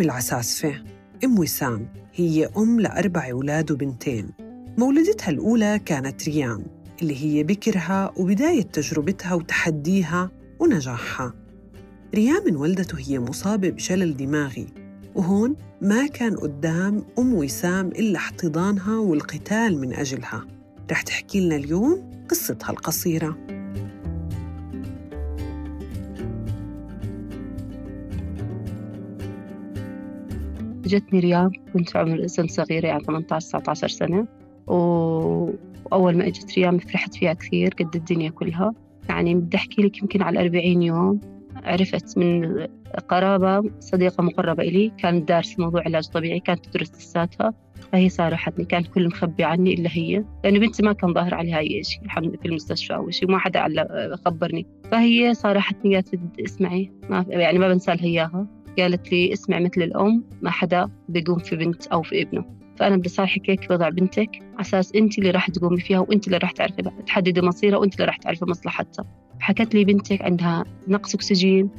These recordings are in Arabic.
ريام العساسفة أم وسام هي أم لأربع أولاد وبنتين. مولدتها الأولى كانت ريام اللي هي بكرها وبداية تجربتها وتحديها ونجاحها. ريام انولدت وهي مصابة بشلل دماغي وهون ما كان قدام أم وسام إلا احتضانها والقتال من أجلها. رح تحكي لنا اليوم قصتها القصيرة. جتني ريام كنت عمر سن صغيرة يعني 18 19 سنة. وأول ما إجت ريام فرحت فيها كثير قد الدنيا كلها. يعني بدي أحكي لك يمكن على 40 يوم عرفت من قرابة صديقة مقربة إلي كانت دارسة موضوع علاج طبيعي كانت تدرس لساتها. فهي صارحتني كانت كل مخبي عني إلا هي. لأنه بنتي ما كان ظاهر عليها أي شيء الحمد في المستشفى أو شيء ما حدا خبرني. فهي صارحتني قالت اسمعي ما يعني ما بنسى لها إياها. قالت لي اسمع مثل الأم ما حدا بيقوم في بنت أو في ابنه. فأنا بدي صالحك هيك بضع بنتك؟ على أساس أنت اللي راح تقومي فيها وأنت اللي راح تعرفي تحددي مصيرها وأنت اللي راح تعرفي مصلحتها. حكت لي بنتك عندها نقص أكسجين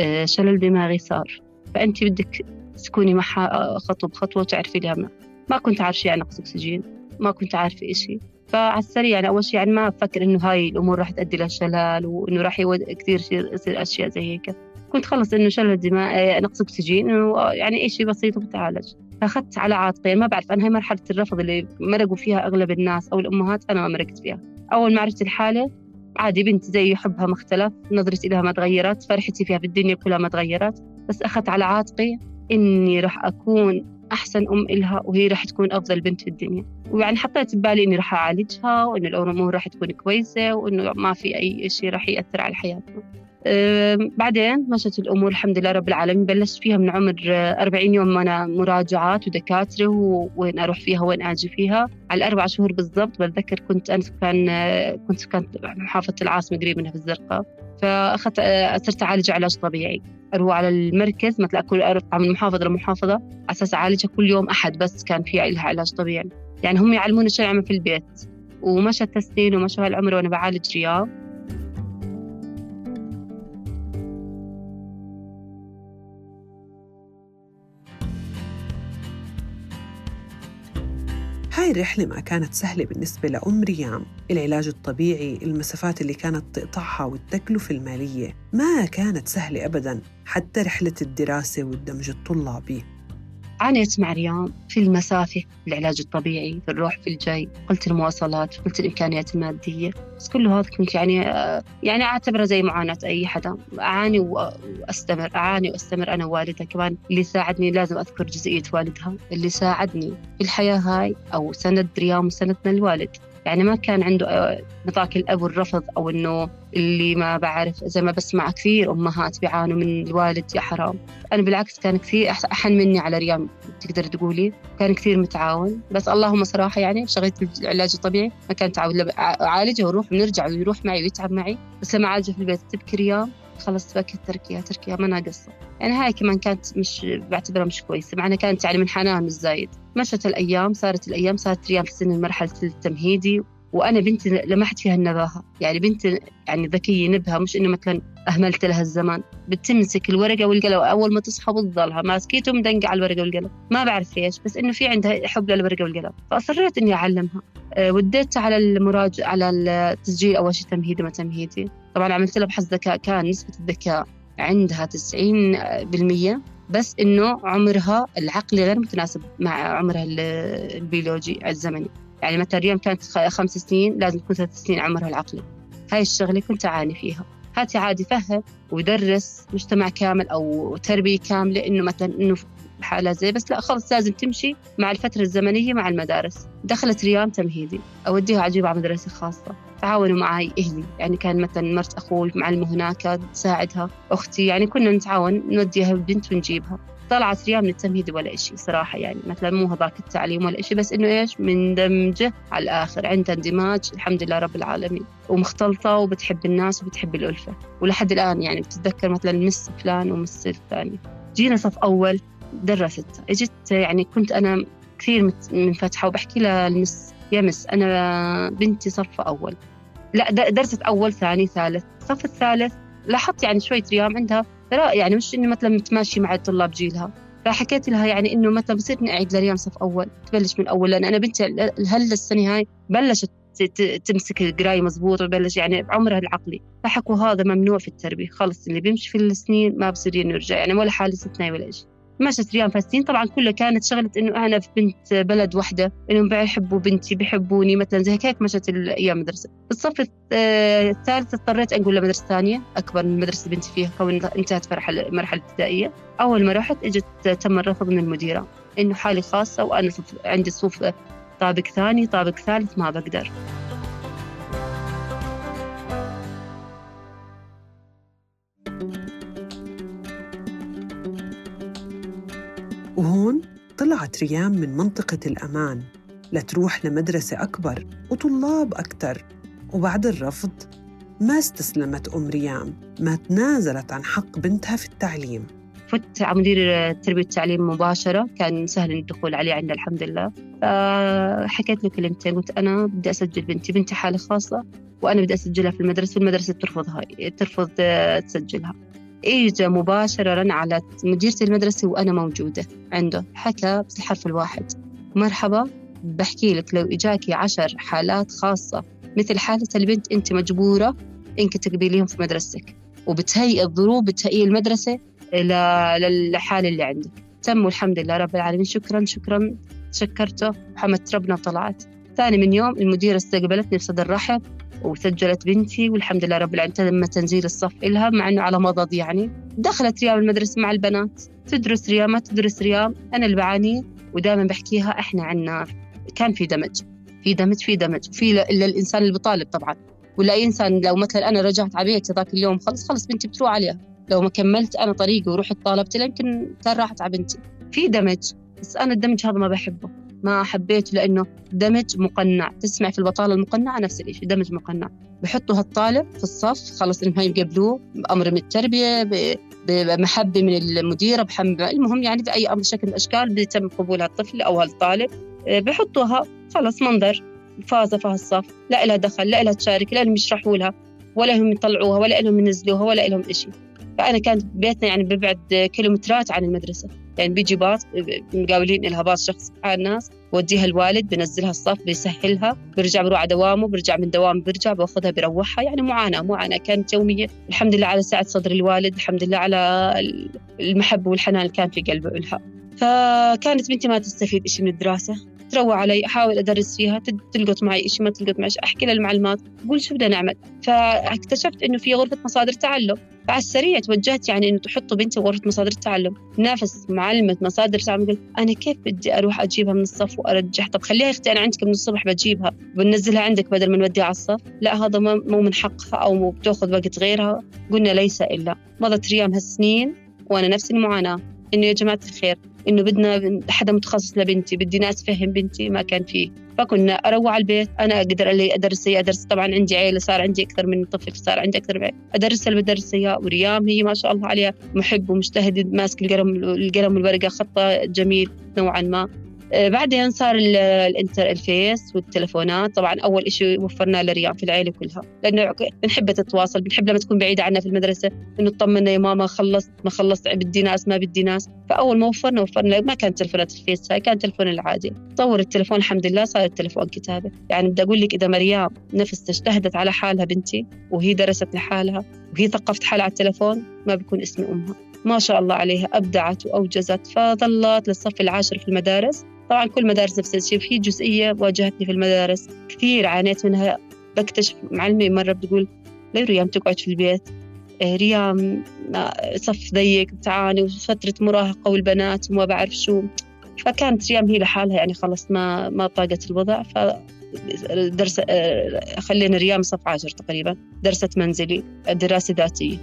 آه، شلل دماغي صار. فأنت بدك تكوني معها خطوة بخطوة وتعرفي لها ما. ما كنت عارفة يعني نقص أكسجين ما كنت عارفة إشي. فعلى السريع يعني أول شيء يعني ما أفكر إنه هاي الأمور راح تؤدي لشلل وإنه راح كثير يصير أشياء زي هيك. كنت خلص إنه شلل دماء آه، نقص أكسجين إنه يعني شيء بسيط وبتعالج. فأخذت على عاتقي ما بعرف أنا هاي مرحلة الرفض اللي مرقوا فيها أغلب الناس أو الأمهات أنا ما مرقت فيها. أول ما عرفت الحالة عادي بنت زي حبها ما اختلف نظرتي لها ما تغيرت فرحتي فيها في الدنيا كلها ما تغيرت. بس أخذت على عاتقي إني راح أكون أحسن أم إلها وهي راح تكون أفضل بنت في الدنيا. ويعني حطيت ببالي إني راح أعالجها وإنه الأمور راح تكون كويسة وإنه ما في أي شيء راح يأثر على حياتنا. بعدين مشت الأمور الحمد لله رب العالمين. بلشت فيها من عمر 40 يوم أنا مراجعات ودكاترة وين أروح فيها وين أجي فيها. على الأربع شهور بالضبط بتذكر كنت أنا سكان كنت سكان محافظة العاصمة قريب منها في الزرقاء. فأخذت صرت أعالج علاج طبيعي. أروح على المركز مثلا أكل أرقى من محافظة لمحافظة على أساس أعالجها كل يوم أحد بس كان في لها علاج طبيعي. يعني هم يعلموني شو أعمل في البيت. ومشى التسنين ومشى هالعمر وأنا بعالج رياض. هاي الرحلة ما كانت سهلة بالنسبة لأم ريام. العلاج الطبيعي المسافات اللي كانت تقطعها والتكلفة المالية ما كانت سهلة أبداً. حتى رحلة الدراسة والدمج الطلابي. عانيت مع ريام في المسافة العلاج الطبيعي في الروح في الجاي قلت المواصلات قلت الإمكانيات المادية. بس كل هذا كنت يعني يعني أعتبره زي معاناة أي حدا. أعاني وأستمر أعاني وأستمر أنا ووالدها كمان اللي ساعدني لازم أذكر جزئية والدها اللي ساعدني في الحياة هاي أو سند ريام وسندنا الوالد. يعني ما كان عنده آه، نطاق الأب والرفض أو إنه اللي ما بعرف زي ما بسمع كثير أمهات بيعانوا من الوالد يا حرام. أنا بالعكس كان كثير أحن مني على ريام تقدر تقولي؟ كان كثير متعاون. بس اللهم صراحة يعني شغلت العلاج الطبيعي ما كان تعود أعالجه وأروح ونرجع ويروح معي ويتعب معي. بس لما أعالجه في البيت تبكي ريام؟ خلص بكت تركيا تركيا ما ناقصة. يعني هاي كمان كانت مش بعتبرها مش كويسة. معناها كانت يعني من حنان مش زايد مشت الأيام صارت الأيام صارت ريام في سن مرحلة التمهيدي. وأنا بنتي لمحت فيها النباهة يعني بنتي يعني ذكية نبهة مش إنه مثلا أهملت لها الزمان. بتمسك الورقة والقلم أول ما تصحى بتضلها ماسكيته مدنقه على الورقة والقلم. ما بعرف ليش بس إنه في عندها حب للورقة والقلم. فأصريت إني أعلمها. أه وديتها على المراجع على التسجيل أول شيء تمهيدي ما تمهيدي. طبعا عملت لها بحث ذكاء كان نسبة الذكاء عندها 90% بس إنه عمرها العقلي غير متناسب مع عمرها البيولوجي الزمني. يعني مثلا ريم كانت خمس سنين لازم تكون ثلاث سنين عمرها العقلي. هاي الشغلة كنت أعاني فيها. هاتي عادي فهم ويدرس مجتمع كامل أو تربية كاملة إنه مثلا إنه حالة زي بس لا خلص لازم تمشي مع الفترة الزمنية مع المدارس. دخلت ريام تمهيدي. أوديها على مدرسة خاصة تعاونوا معي أهلي يعني كان مثلا مرت أخوي معلمة هناك تساعدها. أختي يعني كنا نتعاون نوديها البنت ونجيبها. طلعت ريام من التمهيد ولا شيء صراحة يعني. مثلا مو هذاك التعليم ولا شيء بس إنه إيش مندمجة على الآخر. عندها اندماج الحمد لله رب العالمين. ومختلطة وبتحب الناس وبتحب الألفة. ولحد الآن يعني بتتذكر مثلا مس فلان ومس الثاني. جينا صف أول درست. إجت يعني كنت أنا كثير منفتحة. وبحكي لها المس يا مس أنا بنتي صف أول. لا درست أول ثاني ثالث. الصف الثالث لاحظت يعني شوية ريام عندها يعني مش إني مثلا متماشي مع الطلاب جيلها. فحكيت لها يعني إنه مثلا بصير نعيد لريم صف أول تبلش من أول. لأن أنا بنتي هلا السنة هاي بلشت تمسك القراية مزبوط وبلش يعني بعمرها العقلي. فحكوا هذا ممنوع في التربية خلص اللي بيمشي في السنين ما بصير يرجع يعني ولا حالة استثنائي ولا شيء مشت ريان فالسنين طبعا كلها كانت شغلة إنه أنا في بنت بلد وحدة إنهم بيحبوا بنتي بيحبوني مثلا زي هيك مشت الأيام مدرسة الصف الثالث اضطريت أنقل لمدرسة ثانية أكبر من مدرسة بنتي فيها كون انتهت مرحلة المرحلة الابتدائية أول ما رحت إجت تم الرفض من المديرة إنه حالي خاصة وأنا عندي صفوف طابق ثاني طابق ثالث ما بقدر. ريام من منطقة الأمان. لتروح لمدرسة أكبر وطلاب أكثر وبعد الرفض ما استسلمت أم ريام ما تنازلت عن حق بنتها في التعليم. فت على مدير التربية والتعليم مباشرة كان سهل الدخول عليه عندنا الحمد لله. فحكيت له كلمتين قلت أنا بدي أسجل بنتي بنتي حالة خاصة وأنا بدي أسجلها في المدرسة والمدرسة ترفضها ترفض تسجلها. إجا مباشرة على مديرة المدرسة وأنا موجودة عنده حكى بالحرف الواحد. مرحبا بحكي لك لو إجاكي عشر حالات خاصة مثل حالة البنت أنت مجبورة إنك تقبليهم في مدرستك وبتهيئ الظروف بتهيئ المدرسة للحالة اللي عندك. تم والحمد لله رب العالمين. شكرا شكرا. شكرته وحمدت ربنا وطلعت ثاني من يوم المديرة استقبلتني بصدر رحب. وسجلت بنتي والحمد لله رب العالمين تم تنزيل الصف إلها مع إنه على مضض يعني. دخلت ريام المدرسة مع البنات. تدرس ريام ما تدرس ريام أنا اللي بعانيه ودائما بحكيها إحنا عنا كان في دمج في دمج في دمج. في إلا الإنسان اللي بطالب طبعا. ولا أي إنسان لو مثلا أنا رجعت على بيتي ذاك اليوم خلص خلص بنتي بتروح عليها. لو ما كملت أنا طريقي ورحت طالبت يمكن كان راحت على بنتي. في دمج بس أنا الدمج هذا ما بحبه. ما حبيته لأنه دمج مقنع. تسمع في البطالة المقنعة نفس الشيء دمج مقنع. بحطوا هالطالب في الصف خلص إنهم يقبلوه بأمر من التربية بمحبة من المديرة بحب المهم يعني بأي أمر شكل من الأشكال بيتم قبول هالطفل أو هالطالب بحطوها. خلص منظر. فازة في هالصف. لا لها دخل لا لها تشارك لا لهم يشرحوا لها ولا هم يطلعوها ولا لهم ينزلوها ولا لهم إشي. فأنا كان بيتنا يعني ببعد كيلومترات عن المدرسة. يعني بيجي باص مقاولين لها باص شخص على الناس بوديها الوالد بنزلها الصف بيسهلها برجع بروح على دوامه برجع من دوام برجع باخذها بروحها يعني معاناة معاناة كانت يومية. الحمد لله على سعة صدر الوالد الحمد لله على المحبة والحنان اللي كان في قلبه لها فكانت بنتي ما تستفيد شيء من الدراسة. تروى علي أحاول أدرس فيها تلقط معي شيء ما تلقط معي أحكي لها المعلومات أقول شو بدنا نعمل. فاكتشفت إنه في غرفة مصادر تعلم. فعلى السريع توجهت يعني إنه تحطوا بنتي غرفة مصادر التعلم نافس معلمة مصادر التعلم قلت أنا كيف بدي أروح أجيبها من الصف وأرجعها؟ طب خليها أختي أنا عندك من الصبح بجيبها بنزلها عندك بدل ما نوديها على الصف؟ لا هذا مو من حقها أو بتأخذ وقت غيرها. قلنا ليس إلا مضت ريام هالسنين وأنا نفس المعاناة. إنه يا جماعة الخير إنه بدنا حدا متخصص لبنتي بدي ناس تفهم بنتي ما كان فيه فكنا أروح على البيت أنا أقدر اللي أدرس هي أدرس. طبعا عندي عيلة صار عندي أكثر من طفل صار عندي أكثر من ادرسها اللي بدرسها اياه وريام هي ما شاء الله عليها محب ومجتهد ماسك القلم القلم والورقة خطة جميل نوعا ما. بعدين صار الانتر ال Face والتلفونات. طبعا أول شيء وفرنا لريام في العيلة كلها. لأنه بنحب تتواصل بنحب لما تكون بعيدة عنا في المدرسة إنه تطمنا يا ماما خلصت ما خلصت بدي باص ما بدي باص. فأول ما وفرنا وفرنا ما كان تلفونات ال Face هاي كان تلفون العادي. تطور التلفون الحمد لله صار التلفون كتابة. يعني بدي أقول لك إذا ريام نفس اجتهدت على حالها بنتي وهي درست لحالها وهي ثقفت حالها على التلفون ما بيكون اسمي أمها. ما شاء الله عليها أبدعت وأوجزت فظلت للصف العاشر في المدارس. طبعا كل مدارس نفس الشيء في جزئية واجهتني في المدارس كثير عانيت منها بكتشف معلمي مرة بتقول ليه ريام تقعد في البيت إيه، ريام صف ضيق بتعاني وفترة مراهقة والبنات وما بعرف شو. فكانت ريام هي لحالها يعني خلص ما ما طاقت الوضع ف درس آه، خلينا ريام صف عاشر تقريبا درست منزلي دراسة ذاتية.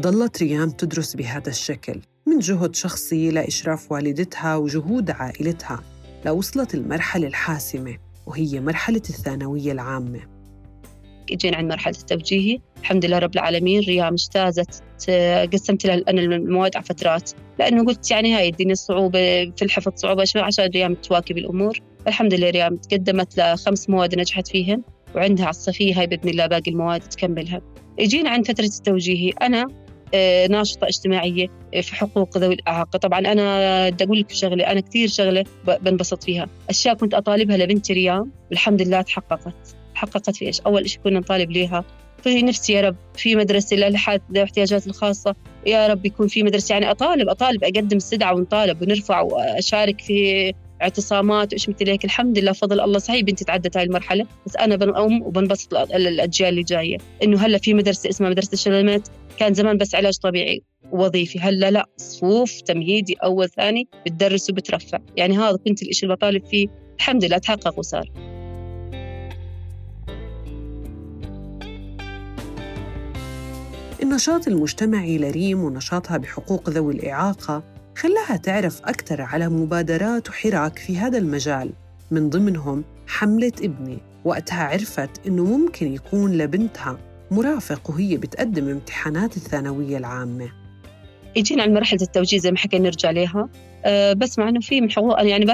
ضلت ريام تدرس بهذا الشكل من جهد شخصي لإشراف والدتها وجهود عائلتها. لوصلت المرحلة الحاسمة وهي مرحلة الثانوية العامة. إجينا عند مرحلة التوجيهي. الحمد لله رب العالمين ريام اجتازت آه، قسمت لها أنا المواد على فترات. لأنه قلت يعني هاي الدنيا صعوبة في الحفظ صعوبة شوي عشان ريام تواكب الأمور. الحمد لله ريام تقدمت لخمس مواد نجحت فيهن وعندها على الصفية هاي بإذن الله باقي المواد تكملها. اجينا عند فترة التوجيهي. أنا آه، ناشطة اجتماعية آه، في حقوق ذوي الإعاقة. طبعا أنا بدي أقول لك شغلة أنا كثير شغلة بنبسط فيها. أشياء كنت أطالبها لبنتي ريام والحمد لله تحققت. تحققت في إيش؟ أول شيء كنا نطالب ليها. في نفسي يا رب في مدرسة للحد ذوي الاحتياجات الخاصة يا رب يكون في مدرسة. يعني أطالب أطالب أقدم استدعاء ونطالب ونرفع وأشارك في اعتصامات وإيش مثل هيك. الحمد لله فضل الله صحيح بنتي تعدت هاي المرحلة. بس أنا بنقوم وبنبسط الأجيال اللي جاية. إنه هلأ في مدرسة اسمها مدرسة الشلمات كان زمان بس علاج طبيعي وظيفي. هلأ لا صفوف تمهيدي أول ثاني بتدرس وبترفع. يعني هذا كنت الشيء اللي بطالب فيه. الحمد لله تحقق وصار. النشاط المجتمعي لريم ونشاطها بحقوق ذوي الإعاقة خلاها تعرف أكثر على مبادرات وحراك في هذا المجال. من ضمنهم حملة ابني وقتها عرفت إنه ممكن يكون لبنتها. مرافق وهي بتقدم امتحانات الثانوية العامة. يجينا عند مرحلة التوجيه زي ما حكينا نرجع لها أه بسمع إنه في حقوق يعني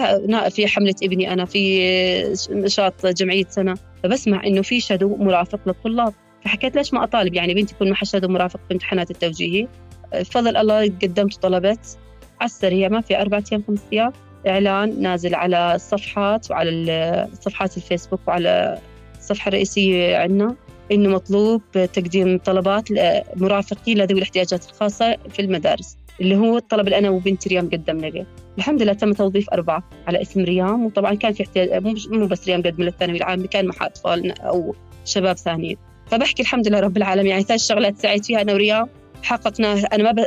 في حملة ابني أنا في نشاط جمعية سنة. فبسمع إنه في شادو مرافق للطلاب. فحكيت ليش ما أطالب؟ يعني بنتي يكون معها شادو مرافق في امتحانات التوجيهي. بفضل الله قدمت طلبت على السريع ما في أربعة أيام خمس أيام. إعلان نازل على الصفحات وعلى صفحات الفيسبوك وعلى الصفحة الرئيسية عندنا إنه مطلوب تقديم طلبات مرافقين لذوي الاحتياجات الخاصة في المدارس اللي هو الطلب اللي أنا وبنت ريام قدمنا له الحمد لله تم توظيف أربعة على اسم ريام وطبعا كان في احتياج مو بس ريام قدم للثانوي العام كان مع أطفال أو شباب ثانيين. فبحكي الحمد لله رب العالمين يعني ثلاث شغلات سعيت فيها أنا وريام حققناها أنا ما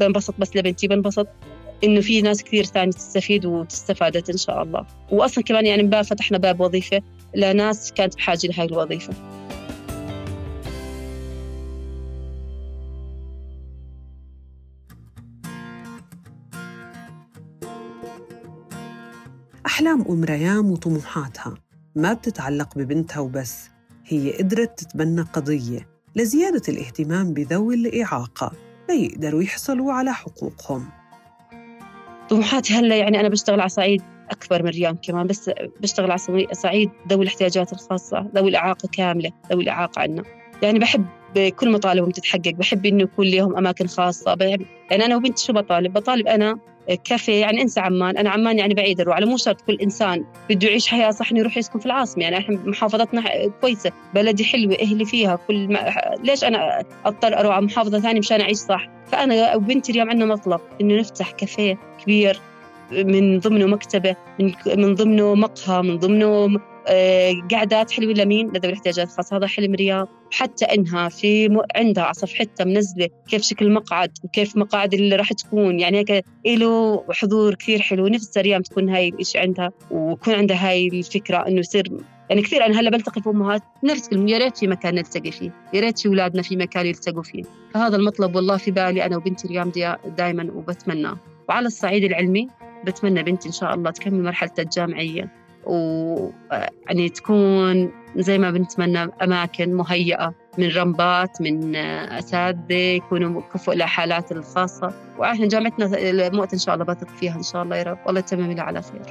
بنبسط بس لبنتي بنبسط إنه في ناس كثير ثانية تستفيد وتستفادت إن شاء الله. واصلا كمان يعني فتحنا باب وظيفة لناس كانت بحاجة لهي الوظيفة. أحلام أم ريام وطموحاتها. ما بتتعلق ببنتها وبس هي قدرت تتبنى قضية لزيادة الاهتمام بذوي الإعاقة ليقدروا يحصلوا على حقوقهم. طموحاتي هلا يعني أنا بشتغل على صعيد أكبر من ريام كمان بس بشتغل على صعيد ذوي الاحتياجات الخاصة ذوي الإعاقة كاملة ذوي الإعاقة عنا. يعني بحب كل مطالبهم تتحقق بحب إنه يكون لهم أماكن خاصة بحب يعني أنا وبنتي شو بطالب؟ بطالب أنا كافيه يعني انسى عمان. أنا عمان يعني بعيد الروح على مو شرط كل إنسان بده يعيش حياة صح إنه يروح يسكن في العاصمة. يعني إحنا محافظتنا كويسة بلدي حلوة أهلي فيها كل ما ليش أنا أضطر أروح على محافظة ثانية مشان أعيش صح؟ فأنا وبنتي اليوم عندنا مطلب إنه نفتح كافيه كبير من ضمنه مكتبة من, من ضمنه مقهى من ضمنه آه، قعدات حلوة لمين؟ لذوي الاحتياجات الخاصه هذا حلم رياض. حتى إنها في م... عندها على صفحتها منزلة كيف شكل المقعد وكيف مقاعد اللي راح تكون. يعني هيك له حضور كثير حلو. نفسها ريام تكون هاي الشيء عندها ويكون عندها هاي الفكرة إنه يصير. يعني كثير أنا هلأ بلتقي في أمهات نفس يا ريت في مكان نلتقي فيه يا ريت في أولادنا في مكان يلتقوا فيه. فهذا المطلب والله في بالي أنا وبنتي ريام دائما وبتمناه. وعلى الصعيد العلمي بتمنى بنتي إن شاء الله تكمل مرحلتها الجامعية. ويعني تكون زي ما بنتمنى أماكن مهيئة من رمبات من أساتذة يكونوا كفؤ لحالات الخاصة. وإحنا جامعتنا المؤتة إن شاء الله بثق فيها إن شاء الله يا رب. والله يتمم لها على خير.